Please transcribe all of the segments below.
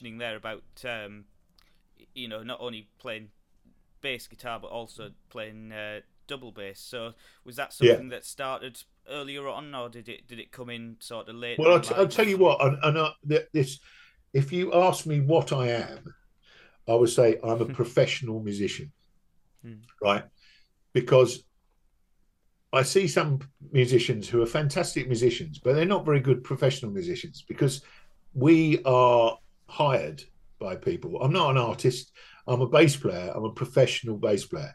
mentioning there about um, you know not only playing bass guitar but also playing uh, double bass. So was that something yeah. that started earlier on, or did it did it come in sort of late? Well, I'll, t- I'll tell you what, and, and uh, this, if you ask me what I am, I would say I'm a professional musician, hmm. right? Because I see some musicians who are fantastic musicians, but they're not very good professional musicians because we are hired by people. I'm not an artist. I'm a bass player. I'm a professional bass player,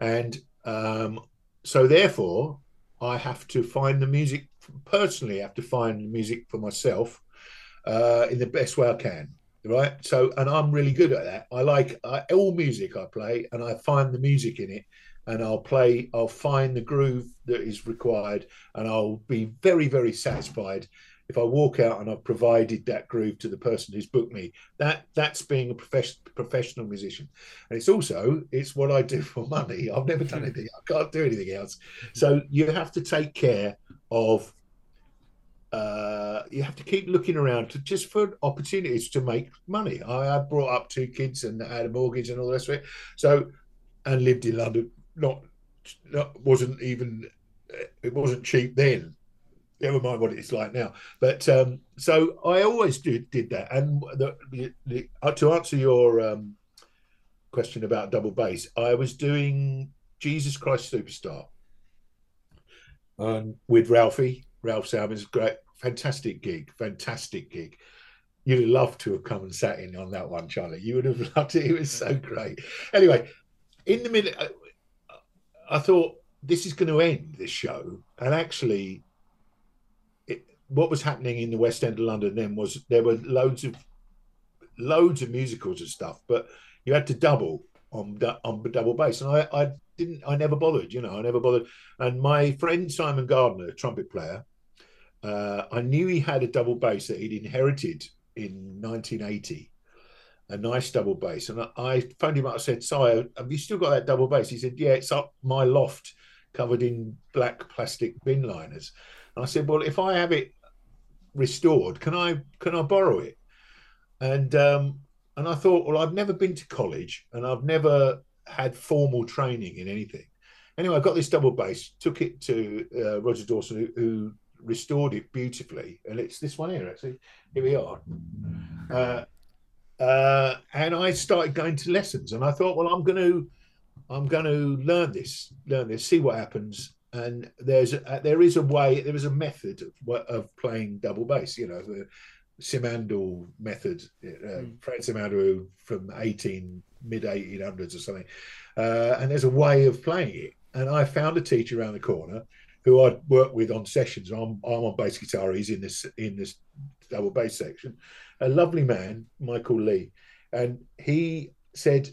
and um, so therefore I have to find the music personally. I have to find the music for myself uh, in the best way I can. Right. So, and I'm really good at that. I like I, all music I play, and I find the music in it, and I'll play. I'll find the groove that is required, and I'll be very, very satisfied if I walk out and I've provided that groove to the person who's booked me, that that's being a professional professional musician. And it's also it's what I do for money. I've never done anything. I can't do anything else. So you have to take care of. Uh, you have to keep looking around to just for opportunities to make money. I, I brought up two kids and had a mortgage and all the rest of it. So, and lived in London. Not, not wasn't even it wasn't cheap then never mind what it's like now. But um, so I always did did that. And the, the, the, uh, to answer your um, question about double bass, I was doing Jesus Christ Superstar um, with Ralphie. Ralph Salmins, great, fantastic gig, fantastic gig. You'd have loved to have come and sat in on that one, Charlie. You would have loved it. It was so great. Anyway, in the minute, I, I thought this is going to end this show, and actually what was happening in the West End of London then was there were loads of loads of musicals and stuff, but you had to double on on double bass, and I, I didn't, I never bothered, you know, I never bothered. And my friend Simon Gardner, trumpet player, uh, I knew he had a double bass that he'd inherited in 1980, a nice double bass, and I, I phoned him up. I said, "Si, have you still got that double bass?" He said, "Yeah, it's up my loft, covered in black plastic bin liners." And I said, "Well, if I have it restored. Can I can I borrow it? And um, and I thought, well, I've never been to college and I've never had formal training in anything. Anyway, I got this double bass, took it to uh, Roger Dawson, who, who, restored it beautifully, and it's this one here. Actually, here we are. Uh, uh, and I started going to lessons, and I thought, well, I'm going to, I'm going to learn this, learn this, see what happens, and there's a, there is a way there is a method of, of playing double bass you know the simandl method uh, mm. fred simandl from 18 mid 1800s or something. Uh, and there's a way of playing it. And i found a teacher around the corner who i'd worked with on sessions. I'm, I'm on bass guitar he's in this in this double bass section. A lovely man michael lee. And he said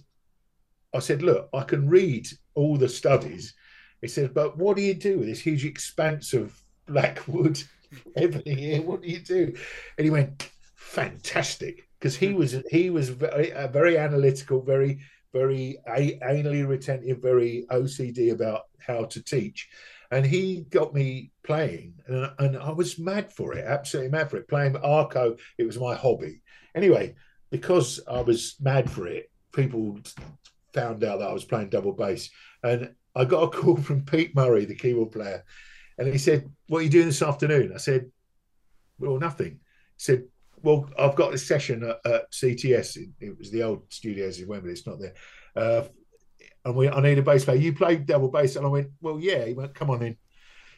i said look i can read all the studies he said, but what do you do with this huge expanse of black wood ebony here? What do you do? And he went, fantastic, because he was he was very, uh, very analytical, very very anally retentive, very OCD about how to teach. And he got me playing, and, and I was mad for it, absolutely mad for it. Playing Arco, it was my hobby. Anyway, because I was mad for it, people found out that I was playing double bass, and I got a call from Pete Murray, the keyboard player, and he said, "What are you doing this afternoon?" I said, "Well, nothing." He said, "Well, I've got a session at, at CTS. It, was the old studios in Wembley. It's not there." Uh, and we, I need a bass player. You play double bass, and I went, "Well, yeah." He went, "Come on in."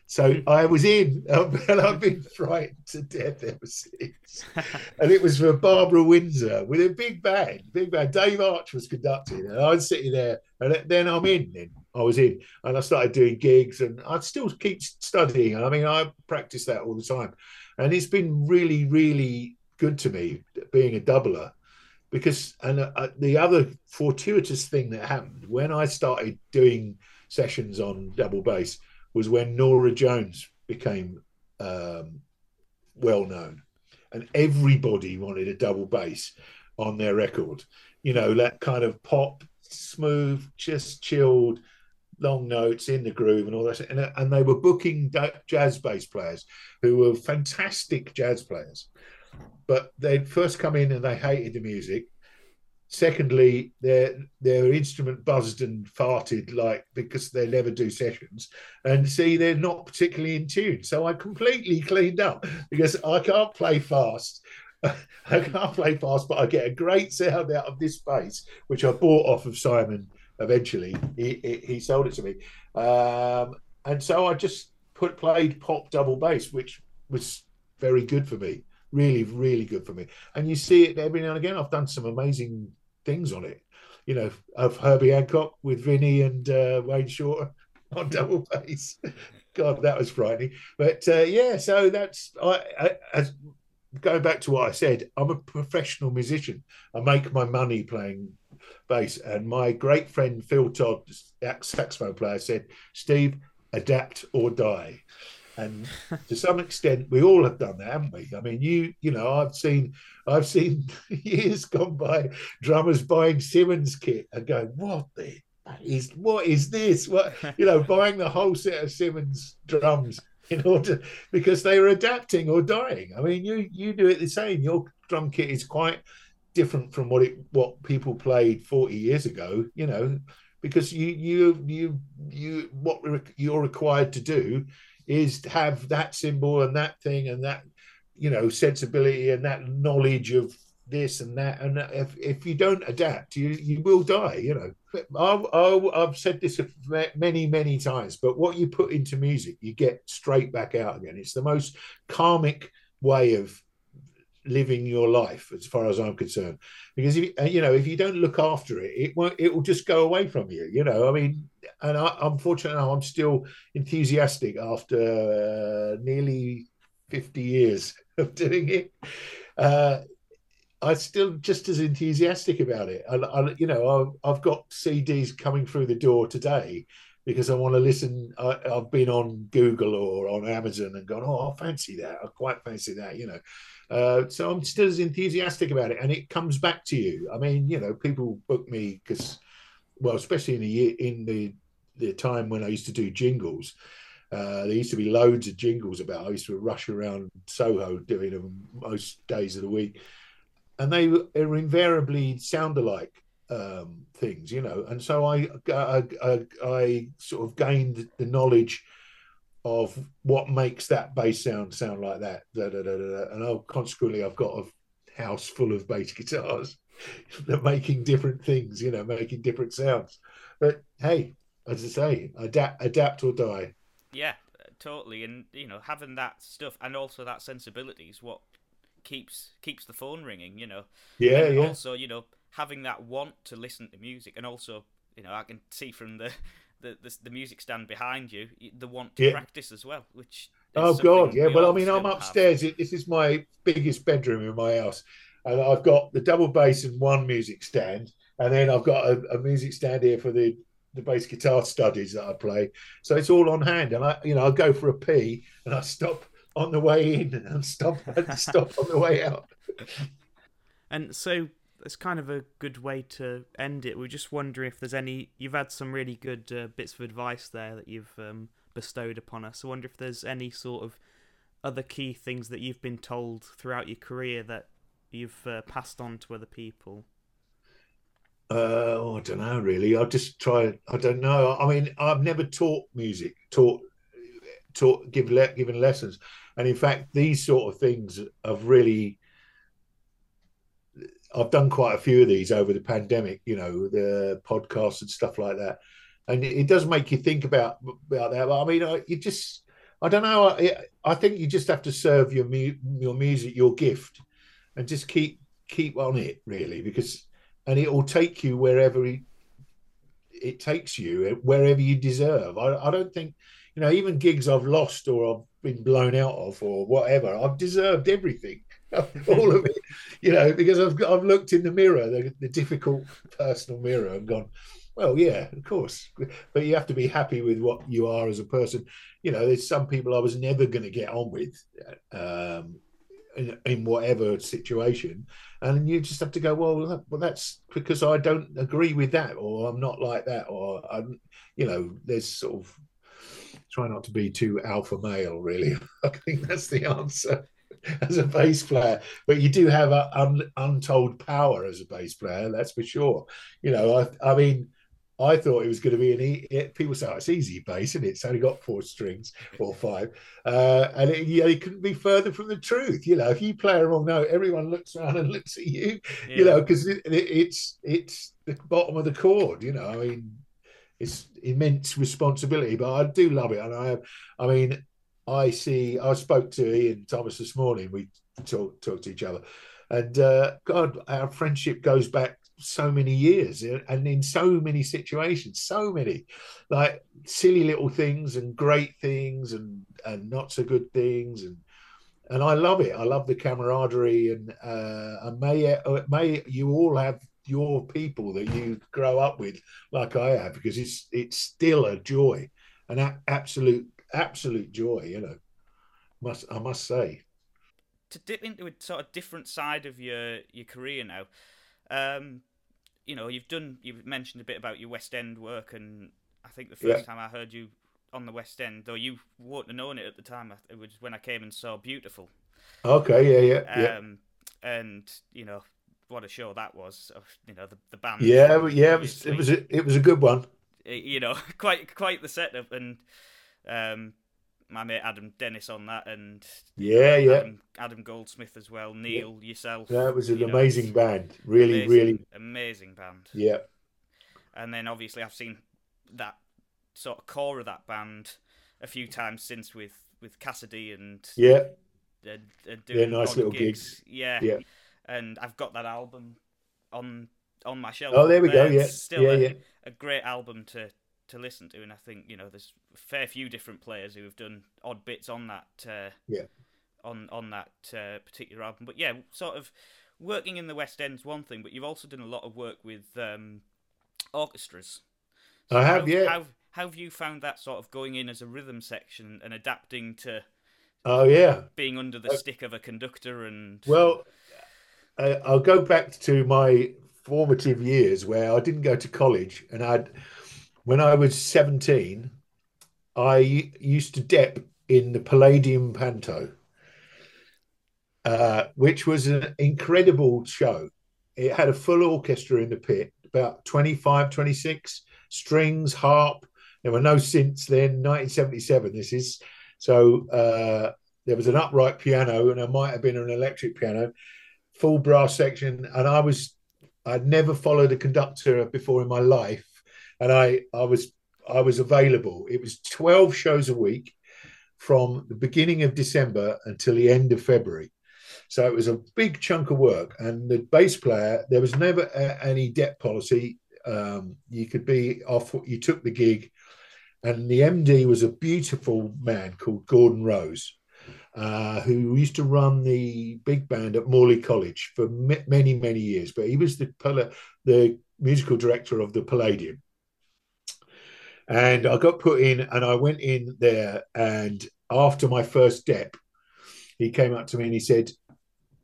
So I was in, and I've been frightened to death ever since. and it was for Barbara Windsor with a big band, big band. Dave Arch was conducting, and I was sitting there, and then I'm in. Then I was in, and I started doing gigs, and I'd still keep studying. I mean, I practice that all the time, and it's been really, really good to me being a doubler because and uh, the other fortuitous thing that happened when I started doing sessions on double bass was when Norah Jones became um, well known, and everybody wanted a double bass on their record. You know, that kind of pop, smooth, just chilled, long notes in the groove and all that. And, uh, and they were booking jazz bass players who were fantastic jazz players. but they'd first come in and they hated the music. Secondly, their their instrument buzzed and farted like because they never do sessions, and see they're not particularly in tune. So I completely cleaned up because I can't play fast. I can't play fast, but I get a great sound out of this bass, which I bought off of Simon. Eventually, he he, sold it to me, um, and so I just put played pop double bass, which was very good for me. Really, really good for me. And you see it every now and again. I've done some amazing things on it. You know, of Herbie Hancock with Vinnie and uh, Wayne Shorter on double bass. God, that was frightening. But uh, yeah, so that's I, I as going back to what I said. I'm a professional musician. I make my money playing bass. And my great friend Phil Todd, saxophone player, said, "Steve, adapt or die." and to some extent we all have done that haven't we i mean you you know i've seen i've seen years gone by drummers buying simmons kit and going what the is what is this what you know buying the whole set of simmons drums in order because they were adapting or dying i mean you you do it the same your drum kit is quite different from what it what people played 40 years ago you know because you you you you what you're required to do is to have that cymbal and that thing and that you know sensibility and that knowledge of this and that. And if, if you don't adapt you you will die you know. I've, I've said this many many times but what you put into music you get straight back out again. It's the most karmic way of living your life as far as i'm concerned. Because if, you know if you don't look after it it won't it will just go away from you you know? I mean and I, unfortunately i'm still enthusiastic after uh, nearly 50 years of doing it. Uh, i'm still just as enthusiastic about it. I, I, you know I've, I've got cds coming through the door today because I want to listen. I, have been on Google or on Amazon and gone, oh, I fancy that. I quite fancy that, you know. Uh, so I'm still as enthusiastic about it, and it comes back to you. I mean, you know, people book me because, well, especially in the year in the the time when I used to do jingles. Uh, there used to be loads of jingles about. I used to rush around Soho doing them most days of the week, and they, were invariably sound alike um, things, you know. And so I, I, I, I sort of gained the knowledge of what makes that bass sound sound like that. Da, da, da, and I'll, consequently, I've got a house full of bass guitars that making different things, you know, making different sounds. But hey, as I say, adapt, adapt or die. Yeah, totally. And you know, having that stuff and also that sensibility is what keeps keeps the phone ringing. You know. Yeah, and yeah. Also, you know, having that want to listen to music, and also, you know, I can see from the the, the, the music stand behind you, the want to yeah. practice as well, which. Oh God, yeah. Well, I mean, I'm upstairs. Have. This is my biggest bedroom in my house, and I've got the double bass and one music stand, and then I've got a, a music stand here for the the bass guitar studies that I play. So it's all on hand, and I, you know, I go for a pee, and I stop on the way in, and stop stop on the way out. And so it's kind of a good way to end it. We're just wondering if there's any. You've had some really good uh, bits of advice there that you've um, bestowed upon us. I wonder if there's any sort of other key things that you've been told throughout your career that you've uh, passed on to other people. Uh, oh, I don't know really. I just try. I don't know. I mean, I've never taught music, taught, taught, give le- given lessons, and in fact, these sort of things have really I've done quite a few of these over the pandemic, you know, the podcasts and stuff like that, and it, does make you think about about that. But I mean, you just, I don't know. I, I think you just have to serve your your music, your gift, and just keep keep on it really, because and it will take you wherever it, it takes you, eh, wherever you deserve. I, I don't think, you know, even gigs I've lost or I've been blown out of or whatever, I've deserved everything all of it, you know, because I've I've looked in the mirror, the, the difficult personal mirror, and gone, well, yeah, of course, but you have to be happy with what you are as a person. You know, there's some people I was never going to get on with. Um, in, in, whatever situation, and you just have to go. Well, well, that's because I don't agree with that, or I'm not like that, or I'm, you know, there's sort of try not to be too alpha male. Really, I think that's the answer. as a bass player, but you do have an un, untold power as a bass player. That's for sure. You know, I, I mean, I thought it was going to be an e- people say oh, it's easy bass, and it? it's only got four strings or five, uh, and it, you know, it couldn't be further from the truth. You know, if you play a wrong note, everyone looks around and looks at you. Yeah. You know, because it, it, it's it's the bottom of the chord. You know, I mean, it's immense responsibility, but I do love it, and I have. I mean, I see. I spoke to Ian Thomas this morning. We talked talked to each other, and uh, God, our friendship goes back so many years and in so many situations so many like silly little things and great things and and not so good things and and I love it I love the camaraderie and uh and may uh, may you all have your people that you grow up with like I have because it's it's still a joy an absolute absolute joy you know must I must say to dip into a sort of different side of your your career now um, you know, you've done, you've mentioned a bit about your West End work, and I think the first yeah. time I heard you on the West End, though you wouldn't have known it at the time, it was when I came and saw Beautiful. Okay, yeah, yeah, um, yeah. And you know what a show that was. You know the the band. Yeah, yeah, it was it was a, it was a good one. You know, quite quite the setup, and um, my mate Adam Dennis on that, and yeah, yeah, Adam, Adam Goldsmith as well. Neil, yeah. yourself. That was an amazing know, band. Really, amazing, really amazing band. Yeah. And then obviously I've seen that sort of core of that band a few times since with with Cassidy and yeah, uh, doing yeah, nice little gigs. gigs. Yeah, yeah. And I've got that album on on my shelf. Oh, there we go. Yeah, still yeah, a, yeah. a great album to to listen to, and I think you know there's a fair few different players who have done odd bits on that. Uh, yeah. On on that uh, particular album, but yeah, sort of working in the West End's one thing, but you've also done a lot of work with um, orchestras. So I have, how, yeah. How, how have you found that sort of going in as a rhythm section and adapting to? Oh yeah, being under the uh, stick of a conductor and. Well, I'll go back to my formative years where I didn't go to college and I'd when I was 17, I used to dep in the Palladium Panto, uh, which was an incredible show. It had a full orchestra in the pit, about 25, 26 strings, harp. There were no synths then, 1977. This is so uh, there was an upright piano, and there might have been an electric piano, full brass section. And I was, I'd never followed a conductor before in my life and I I was I was available. It was twelve shows a week from the beginning of December until the end of February. So it was a big chunk of work. And the bass player, there was never a, any dep policy. Um, you could be off. You took the gig, and the MD was a beautiful man called Gordon Rose. Uh, who used to run the big band at Morley College for many, many years. But he was the the musical director of the Palladium. And I got put in, and I went in there. And after my first dep, he came up to me and he said,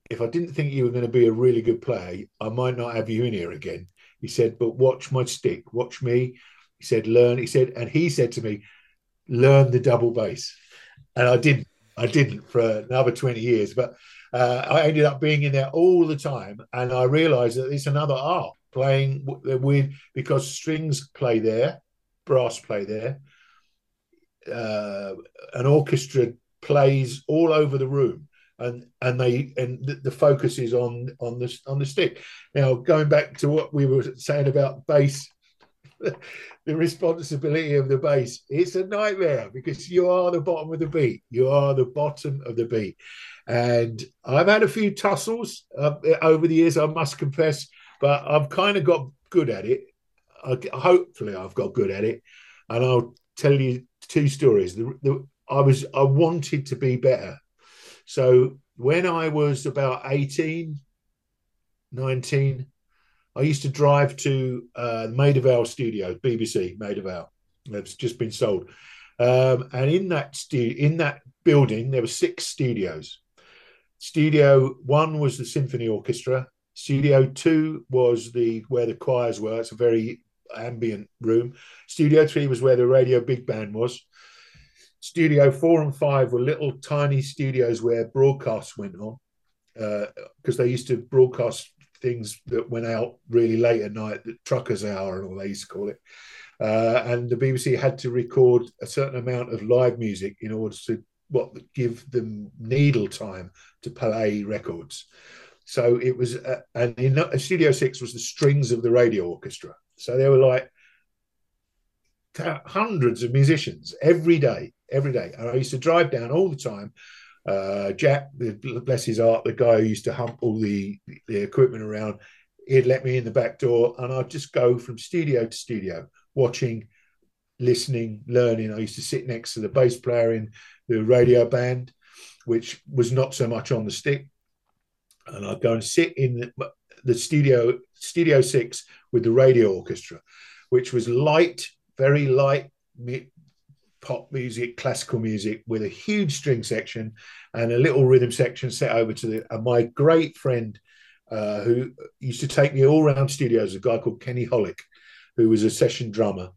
If I didn't think you were going to be a really good player, I might not have you in here again. He said, But watch my stick, watch me. He said, Learn. He said, and he said to me, Learn the double bass. And I didn't. I didn't for another 20 years, but uh, I ended up being in there all the time. And I realized that it's another art playing with because strings play there brass play there. Uh, an orchestra plays all over the room, and and they and the, the, focus is on on the on the stick. Now, going back to what we were saying about bass, the responsibility of the bass, it's a nightmare because you are the bottom of the beat. You are the bottom of the beat, and I've had a few tussles uh, over the years. I must confess, but I've kind of got good at it I, hopefully I've got good at it, and I'll tell you two stories. The, the, I was I wanted to be better, so when I was about 18, 19, I used to drive to uh, of Vale studio, BBC Maida Vale. It's just been sold, um, and in that stu- in that building there were six studios. Studio one was the symphony orchestra. Studio two was the where the choirs were. It's a very ambient room. Studio three was where the radio big band was. Studio four and five were little tiny studios where broadcasts went on because uh, they used to broadcast things that went out really late at night, the truckers hour and all they used to call it. Uh, and the BBC had to record a certain amount of live music in order to what give them needle time to play records. So it was, uh, and in uh, Studio Six was the strings of the radio orchestra. So there were like hundreds of musicians every day, every day. And I used to drive down all the time. Uh, Jack, bless his heart, the guy who used to hump all the, the equipment around, he'd let me in the back door and I'd just go from studio to studio, watching, listening, learning. I used to sit next to the bass player in the radio band, which was not so much on the stick. And I'd go and sit in the, the studio, Studio Six, with the radio orchestra, which was light, very light pop music, classical music, with a huge string section and a little rhythm section set over to the. And my great friend, uh, who used to take me all around studios, a guy called Kenny Hollick, who was a session drummer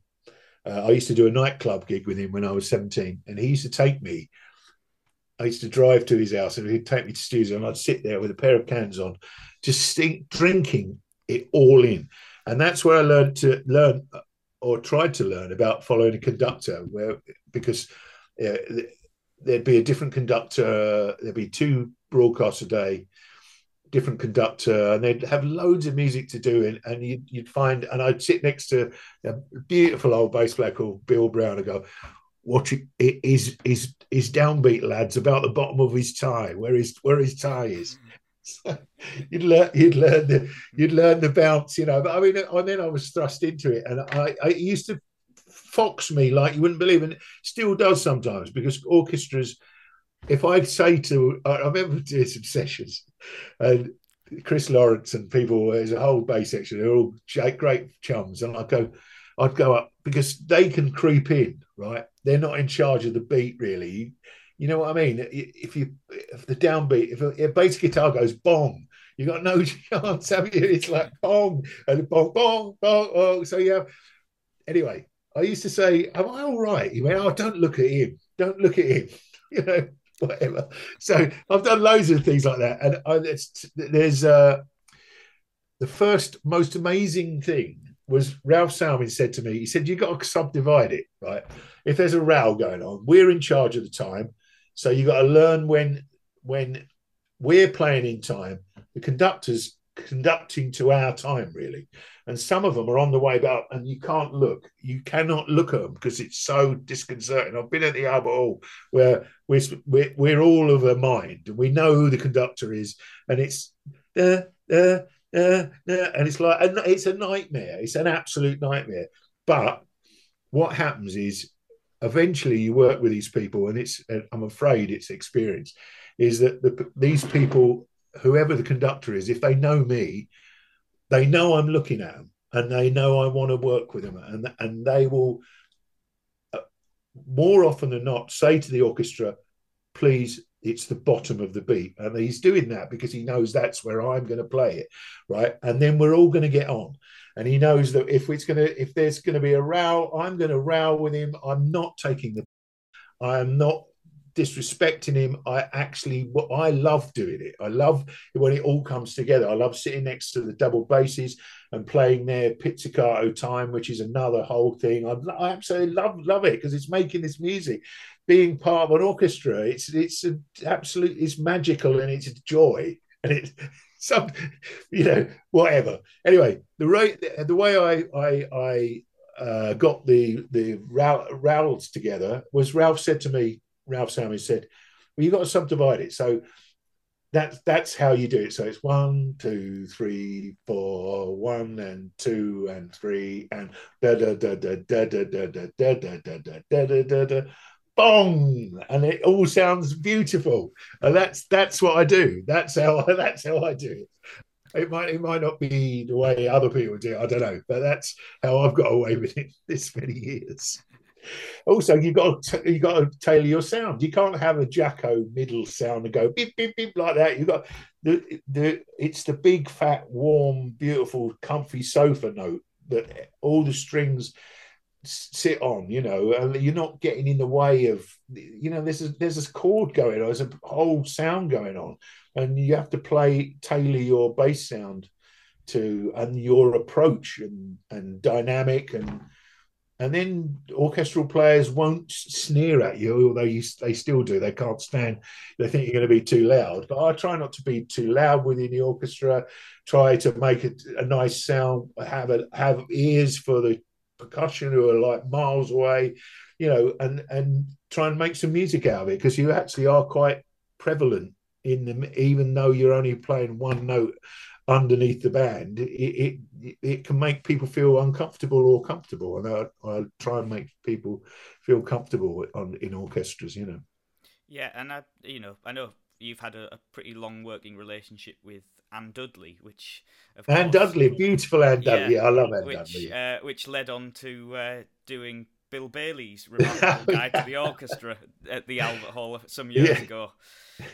uh, I used to do a nightclub gig with him when I was 17, and he used to take me. I used to drive to his house, and he'd take me to studio, and I'd sit there with a pair of cans on, just drinking it all in. And that's where I learned to learn, or tried to learn about following a conductor, where because uh, there'd be a different conductor, there'd be two broadcasts a day, different conductor and they'd have loads of music to do and, and you'd, you'd find and I'd sit next to a beautiful old bass player called Bill Brown and go what is is is downbeat lads about the bottom of his tie where his where his tie is hmm. so you'd learn you'd learn the hmm. you'd learn the bounce you know but I mean and then I was thrust into it and I, I used to fox me like you wouldn't believe and still does sometimes because orchestras if I'd say to I remember doing some sessions and Chris Laurence and people, there's a whole bass section, they're all great chums. And I go, I'd go up because they can creep in, right? They're not in charge of the beat, really. You know what I mean? If you, if the downbeat, if a, bass guitar goes bong, you got no chance, have you? It's like bong and bong, bong, bong. So yeah. Anyway, I used to say, "Am I all right?" He went, "Oh, don't look at him. Don't look at him." You know, whatever. So I've done loads of things like that, and I, there's uh, the first most amazing thing was Ralph Salmins said to me. He said, You've got to subdivide it, right? If there's a row going on, we're in charge of the time, so you've got to learn when when we're playing in time. The conductors conducting to our time, really. And some of them are on the way up, and you can't look. You cannot look at them because it's so disconcerting. I've been at the Albert Hall where we're, we're, all of a mind, and we know who the conductor is, and it's uh, uh, uh, and it's like it's a nightmare. It's an absolute nightmare. But what happens is eventually you work with these people, and it's I'm afraid it's experience is that the, these people whoever the conductor is, if they know me, they know I'm looking at them and they know I want to work with them, and and they will uh, more often than not say to the orchestra, "Please, it's the bottom of the beat," and he's doing that because he knows that's where I'm going to play it, right? And then we're all going to get on. And he knows that if it's going to, if there's going to be a row, I'm going to row with him. I'm not taking the, I am not disrespecting him. I actually, I love doing it. I love when it all comes together. I love sitting next to the double basses and playing their pizzicato time, which is another whole thing. I, I absolutely love love it because it's making this music. Being part of an orchestra, it's it's an absolute, it's magical and it's joy and it some you know whatever. Anyway, the right the way I I I uh, got the the Rowls together was Ralph said to me Ralph Salmins said, well, you've got to subdivide it. So that's that's how you do it. So it's one, two, three, four, one and two and three and da da da da da da da da da da da da da da bong and it all sounds beautiful. And that's that's what i do. That's how that's how i do it. It might it might not be the way other people do it. I don't know. But that's how i've got away with it this many years. Also, you've got to you got to tailor your sound. You can't have a Jaco middle sound and go beep beep beep like that. You got the the it's the big fat warm beautiful comfy sofa note that all the strings sit on, you know, and you're not getting in the way of, you know, there's a, there's this chord going on, there's a whole sound going on, and you have to play tailor your bass sound to and your approach and and dynamic and and then orchestral players won't sneer at you, although you, they still do. They can't stand. They think you're going to be too loud. But I try not to be too loud within the orchestra. Try to make it a nice sound. Have a, have ears for the percussion who are like miles away, you know, and and try and make some music out of it because you actually are quite prevalent in them, even though you're only playing one note underneath the band, it, it, it can make people feel uncomfortable or comfortable, and I, I try and make people feel comfortable on in orchestras, you know. Yeah, and I, you know, I know you've had a, a pretty long working relationship with Anne Dudley, which of Anne course, Dudley, beautiful Anne Dudley, I love Anne which, Dudley, uh, which led on to uh, doing Bill Bailey's remarkable guide to the orchestra at the Albert Hall some years yeah. ago.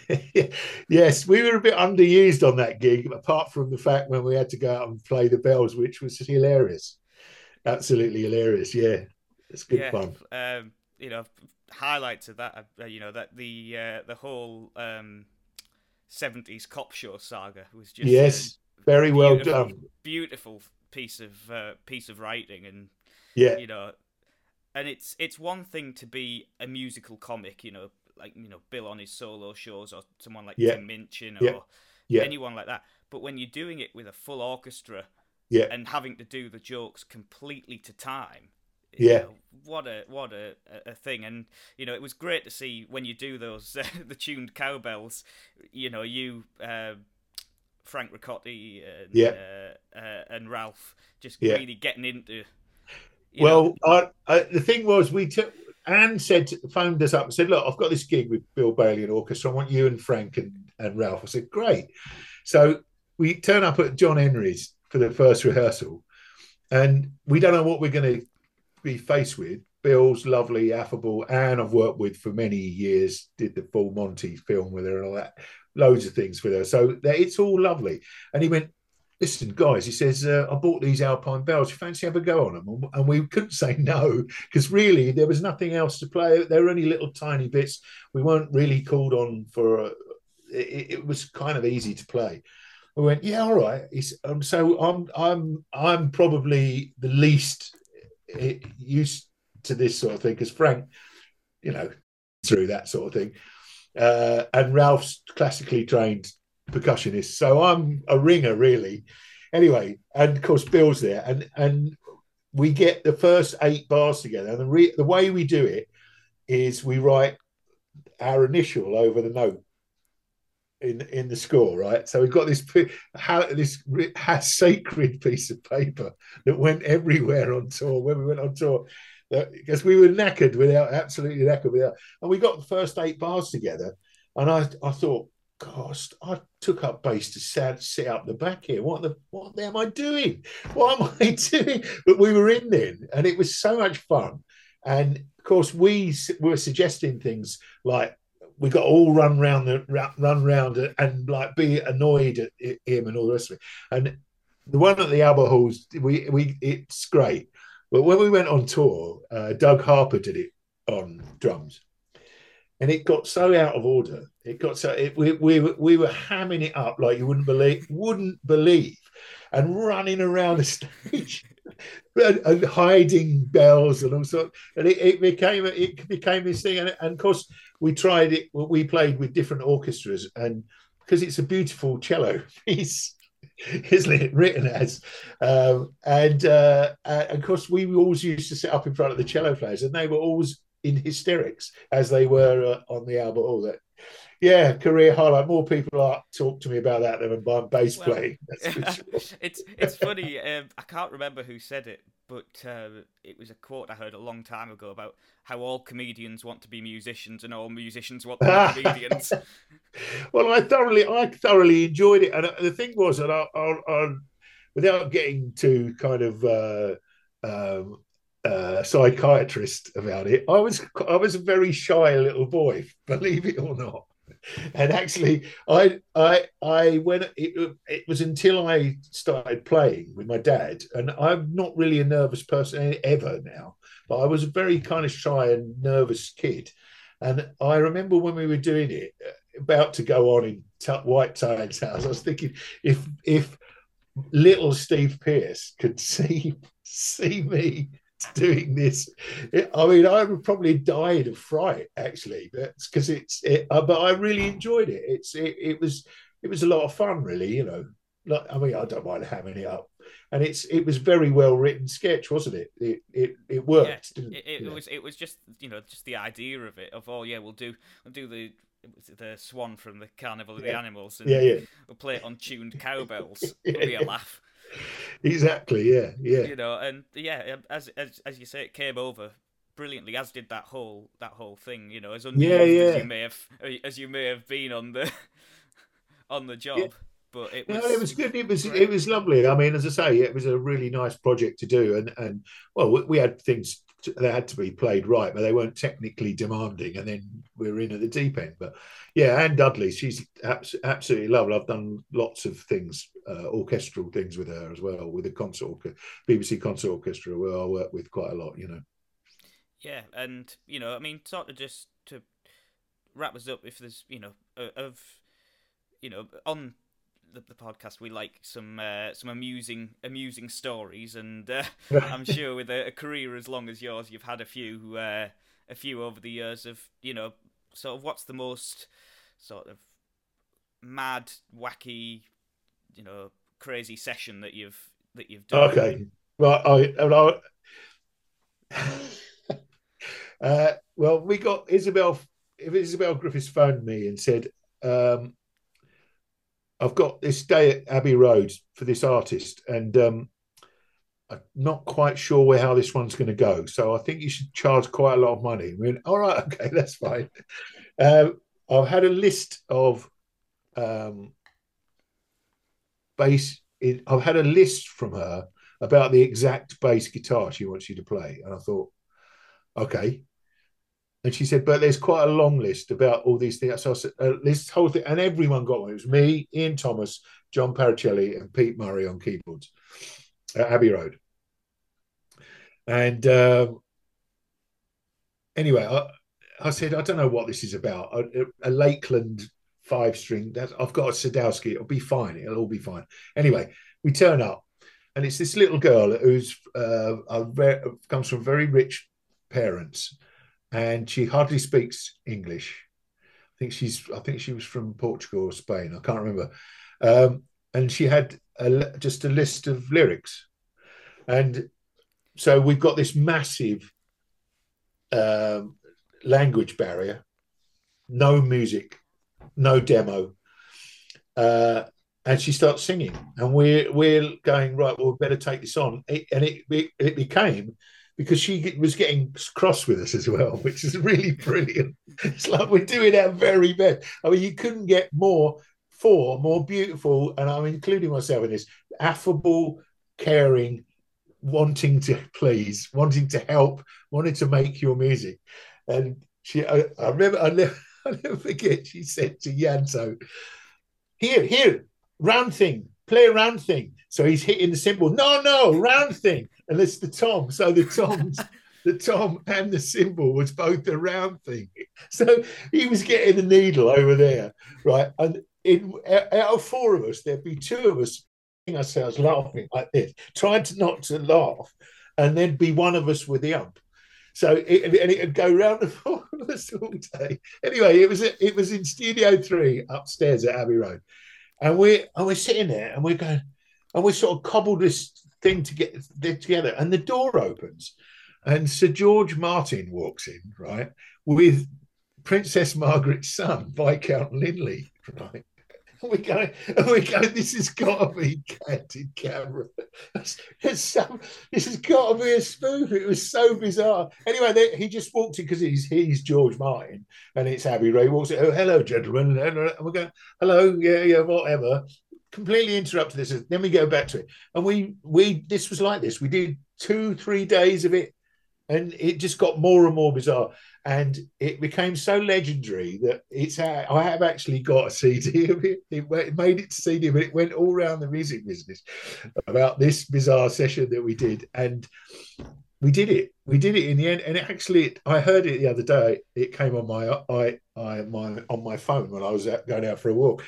yes, we were a bit underused on that gig, apart from the fact when we had to go out and play the bells, which was hilarious. Absolutely hilarious. Yeah, it's good yeah, fun. Um, you know, highlights of that, uh, you know, that the uh, the whole um, 70s cop show saga was just yes, very well done. Beautiful piece of uh, piece of writing, and yeah, you know, and it's it's one thing to be a musical comic, you know, like you know Bill on his solo shows or someone like yeah. Tim Minchin or yeah. Yeah. anyone like that. But when you're doing it with a full orchestra yeah. and having to do the jokes completely to time, yeah, know, what a what a, a thing. And you know, it was great to see when you do those uh, the tuned cowbells. You know, you. Uh, Frank Ricotti and, yeah. Uh, uh, and Ralph just really getting into. well, I, I, the thing was, we took Anne said, phoned us up and said, Look, I've got this gig with Bill Bailey and Orchestra. I want you and Frank and, and Ralph. I said, Great. So we turn up at John Henry's for the first rehearsal, and we don't know what we're going to be faced with. Bill's lovely, affable. Anne, I've worked with for many years, did the full Monty film with her and all that, loads of things with her. So it's all lovely. And he went, listen, guys, he says, uh, I bought these Alpine bells. You fancy have a go on them? And we couldn't say no because really there was nothing else to play. They were only little tiny bits. We weren't really called on for. Uh, it, it, was kind of easy to play. We went, yeah, all right. Um, so I'm I'm I'm probably the least used to this sort of thing because Frank, you know, through that sort of thing. Uh, and Ralph's classically trained percussionist. So I'm a ringer, really. Anyway, and of course Bill's there, and and we get the first eight bars together. And the re- the way we do it is we write our initial over the note in in the score, right? So we've got this how this has sacred piece of paper that went everywhere on tour when we went on tour. Because we were knackered without absolutely knackered without, and we got the first eight bars together, and I I thought gosh, I took up bass to sit, sit up the back here. What the what am I doing? What am I doing? But we were in then, and it was so much fun. And of course, we were suggesting things like we got all run round the run round and like be annoyed at him and all the rest of it. And the one at the Albert Halls, we we it's great. But when we went on tour, uh, Doug Harper did it on drums and it got so out of order. It got so it, we we we were hamming it up like you wouldn't believe wouldn't believe, and running around the stage and, and, hiding bells and all sorts. And it, it became it became this thing. And, and of course, we tried it. We played with different orchestras, and because it's a beautiful cello piece. Isn't it written as? Um, and, uh, and of course, we always used to sit up in front of the cello players, and they were always in hysterics as they were uh, on the album. All that, yeah, career highlight. More people are talk to me about that than about bass well, playing. it's it's funny. Um, I can't remember who said it, but uh, it was a quote I heard a long time ago about how all comedians want to be musicians and all musicians want to be comedians. well, I thoroughly, I thoroughly enjoyed it, and uh, the thing was that I, I, I without getting too kind of. Uh, um, uh, psychiatrist about it. I was I was a very shy little boy, believe it or not. And actually, I I I when it, it was until I started playing with my dad, and I'm not really a nervous person ever now. but I was a very kind of shy and nervous kid. And I remember when we were doing it, uh, about to go on in t- White Tide's house, I was thinking if if little Steve Pearce could see see me doing this. It, I mean, I would probably died of fright actually, but because it's. It, uh, but I really enjoyed it. It's. It, it, was. It was a lot of fun, really. You know, like I mean, I don't mind hamming it up, and it's. It was very well written sketch, wasn't it? It. It. It worked. Yeah, it, it was. It was just. You know, just the idea of it. Of oh yeah, we'll do. We'll do the the swan from the Carnival of yeah. the Animals, and yeah, yeah. we'll play it on tuned cowbells. It'll be a laugh. Exactly. Yeah. Yeah. You know, and yeah, um, as as as you say, it came over brilliantly, as did that whole that whole thing. You know, as unloved yeah, yeah. as you may have as you may have been on the on the job. But it was, no, it was good. It was great. it was lovely. I mean, as I say, it was a really nice project to do, and and well, we had things they had to be played right, but they weren't technically demanding. And then we are in at the deep end. But yeah, Anne Dudley, she's abs- absolutely lovely. I've done lots of things, uh, orchestral things with her as well, with the concert orchestra, BBC Concert Orchestra, where I work with quite a lot. You know. Yeah, and you know, I mean, sort of just to wrap us up, if there's you know of you know on the, the podcast, we like some uh, some amusing amusing stories, and uh, I'm sure with a, a, career as long as yours, you've had a few uh, a few over the years of you know sort of what's the most sort of mad, wacky, you know, crazy session that you've that you've done. Okay, right. I, I, uh, well, we got Isobel. If Isobel Griffiths phoned me and said, um, I've got this day at Abbey Road for this artist, and um, I'm not quite sure where how this one's going to go. So I think you should charge quite a lot of money. I mean, all right, okay, that's fine. Um, I've had a list of um, bass. I've had a list from her about the exact bass guitar she wants you to play, and I thought, okay, and she said, but there's quite a long list about all these things. So said, uh, this whole thing, and everyone got one. It was me, Ian Thomas, John Parricelli, and Pete Murray on keyboards at Abbey Road. And um, anyway, I, I, said, I don't know what this is about. A, a Lakland five string. I've got a Sadowski. It'll be fine. It'll all be fine. Anyway, we turn up, and it's this little girl who's uh, very, comes from very rich parents and she hardly speaks English. I think she's I think she was from Portugal or Spain. I can't remember. Um, and she had a, just a list of lyrics, and so we've got this massive um, language barrier, no music, no demo. Uh, and she starts singing, and we're we're going right. Well, we better take this on. It, and it, it it became because she was getting cross with us as well, which is really brilliant. It's like we're doing our very best. I mean, you couldn't get more four more beautiful, and I'm including myself in this affable, caring, wanting to please, wanting to help, wanting to make your music. And she, I, I remember, I never, I never forget. She said to Yanto, "Here, here, round thing, play a round thing." So he's hitting the cymbal. No, no, round thing and it's the tom. So the toms, the tom and the cymbal was both the round thing. So he was getting the needle over there, right? And in out of four of us, there'd be two of us ourselves laughing like this, trying to not to laugh, and then be one of us with the ump. So it, and it'd go round the four of us all day. Anyway, it was it was in Studio Three upstairs at Abbey Road, and we and we're sitting there and we're going, and we sort of cobbled this thing to get together. And the door opens, and Sir George Martin walks in, right, with Princess Margaret's son, Viscount Linley, right. We go, we go. This has got to be candid camera. It's, so, this has got to be a spoof. It was so bizarre. Anyway, they, he just walked in because he's he's George Martin, and it's Abbey Road. Walks in. Oh, hello, gentlemen. And we're going, hello, yeah, yeah, whatever completely interrupted this. Then we go back to it, and we we this was like this. We did two three days of it, and it just got more and more bizarre, and it became so legendary that it's. I have actually got a CD of it. It, made it to CD, but it went all around the music business about this bizarre session that we did, and we did it. We did it in the end, and it actually, I heard it the other day. It came on my I, I my on my phone when I was out, going out for a walk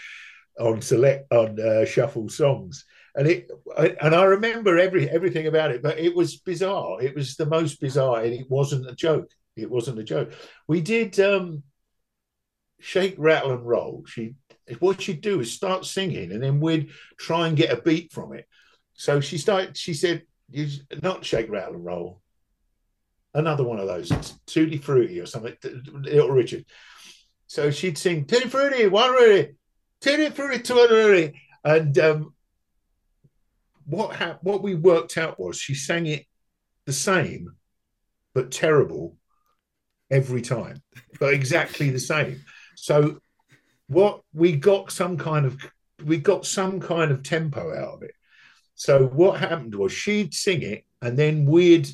on select on uh, shuffle songs, and it and I remember every everything about it. But it was bizarre. It was the most bizarre, and it wasn't a joke. It wasn't a joke. We did um, shake, rattle, and roll. She what she'd do is start singing, and then we'd try and get a beat from it. So she started. She said, "You not shake, rattle, and roll." Another one of those, Tutti Frutti or something, Little Richard. So she'd sing Tutti Frutti, one Rudy, Frutti, two Rudy. And um, what ha- what we worked out was she sang it the same, but terrible every time, but exactly the same. So what we got some kind of we got some kind of tempo out of it. So what happened was she'd sing it, and then we'd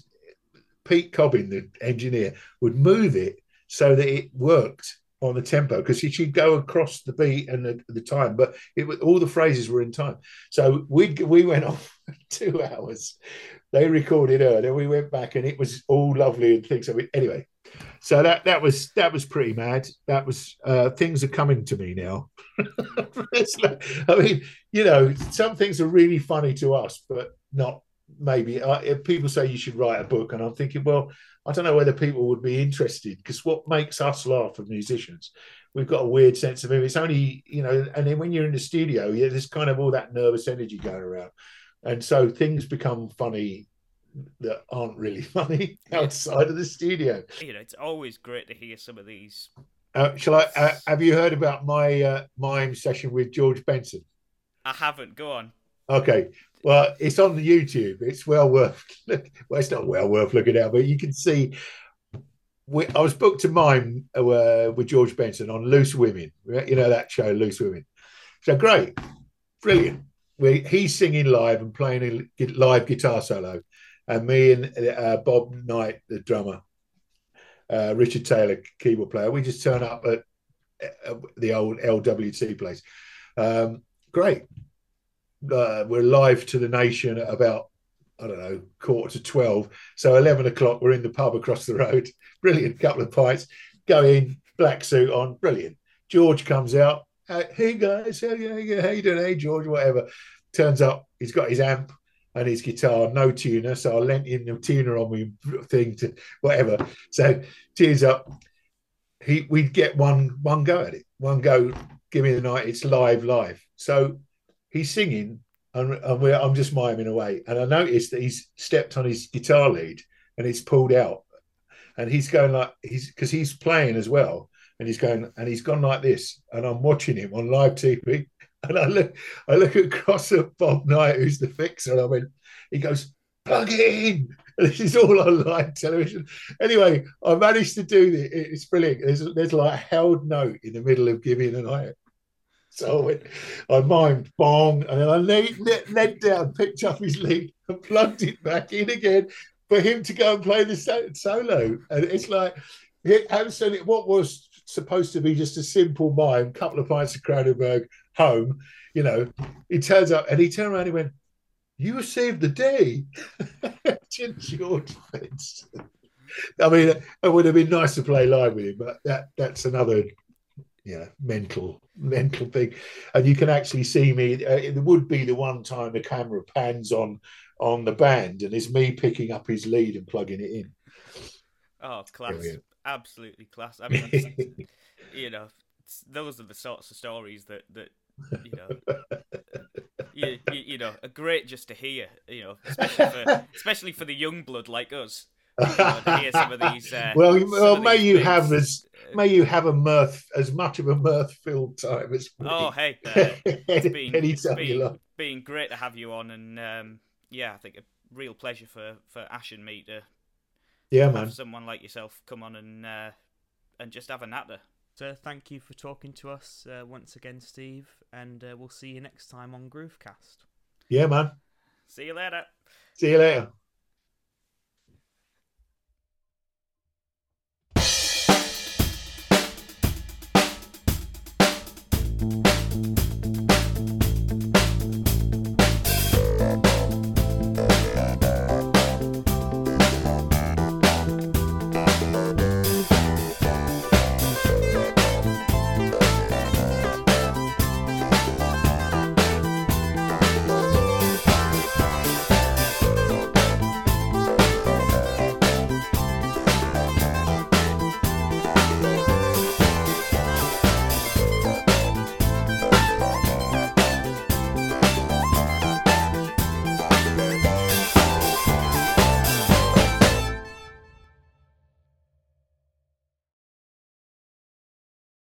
Pete Cobbin, the engineer, would move it so that it worked on the tempo because she'd go across the beat and the, the time, but it all the phrases were in time. So we we went off two hours. They recorded her, then we went back, and it was all lovely and things. So we, anyway, so that that was that was pretty mad. That was uh, things are coming to me now. I mean, you know, some things are really funny to us, but not maybe uh, people say you should write a book, and I'm thinking, well, I don't know whether people would be interested because what makes us laugh as musicians, we've got a weird sense of humor. It's only you know, and then when you're in the studio, yeah, there's kind of all that nervous energy going around, and so things become funny that aren't really funny outside of the studio. You know, it's always great to hear some of these. Uh, shall I? Uh, have you heard about my uh, mime session with George Benson? I haven't. Go on. Okay. Well, it's on the YouTube. It's well worth. Look, well, it's not well worth looking at, but you can see. We, I was booked to mime uh, with George Benson on Loose Women. You know that show, Loose Women. So great, brilliant. We, he's singing live and playing a live guitar solo, and me and uh, Bob Knight, the drummer, uh, Richard Taylor, keyboard player, we just turn up at uh, the old LWT place. Um, great uh, we're live to the nation at about I don't know quarter to twelve. So eleven o'clock, we're in the pub across the road. Brilliant, couple of pints. Go in, black suit on, brilliant. George comes out. hey guys, how you, how you doing? Hey George, whatever. Turns up, he's got his amp and his guitar, no tuner. So I lent him the tuner on me thing to whatever. So tunes up. He we'd get one one go at it, one go. Give me the night. It's live, live. So he's singing and, and I'm just miming away. And I noticed that he's stepped on his guitar lead and it's pulled out. And he's going like he's because he's playing as well. And he's going and he's gone like this. And I'm watching him on live TV. And I look, I look across at Bob Knight, who's the fixer, and I went, he goes, plug in. This is all on live television. Anyway, I managed to do it. It's brilliant. There's, there's like a held note in the middle of Give Me the Night. So I went, I mimed bong, and then I laid, led down, picked up his lead, and plugged it back in again for him to go and play the solo. And it's like, Hanson, what was supposed to be just a simple mime, couple of pints of Kronenbourg home, you know, he turns up and he turned around and he went, You saved the day. George. I mean, it would have been nice to play live with him, but that that's another yeah, mental, mental thing. And you can actually see me. Uh, it would be the one time the camera pans on on the band, and it's me picking up his lead and plugging it in. Oh, class! Brilliant. Absolutely class. I mean, you know, those are the sorts of stories that that you know. you, you, you know, are great just to hear, you know, especially for especially for the young blood like us hear some of these. Uh, well, well, may you bits. have as may you have a mirth as much of a mirth-filled time as. Me. Oh, hey, uh, it's been, it's been, been, great to have you on, and um, yeah, I think a real pleasure for for Ash and me to. Yeah, have man. Someone like yourself come on and uh, and just have a natter. So thank you for talking to us uh, once again, Steve, and uh, we'll see you next time on Groovecast. Yeah, man. See you later. See you later.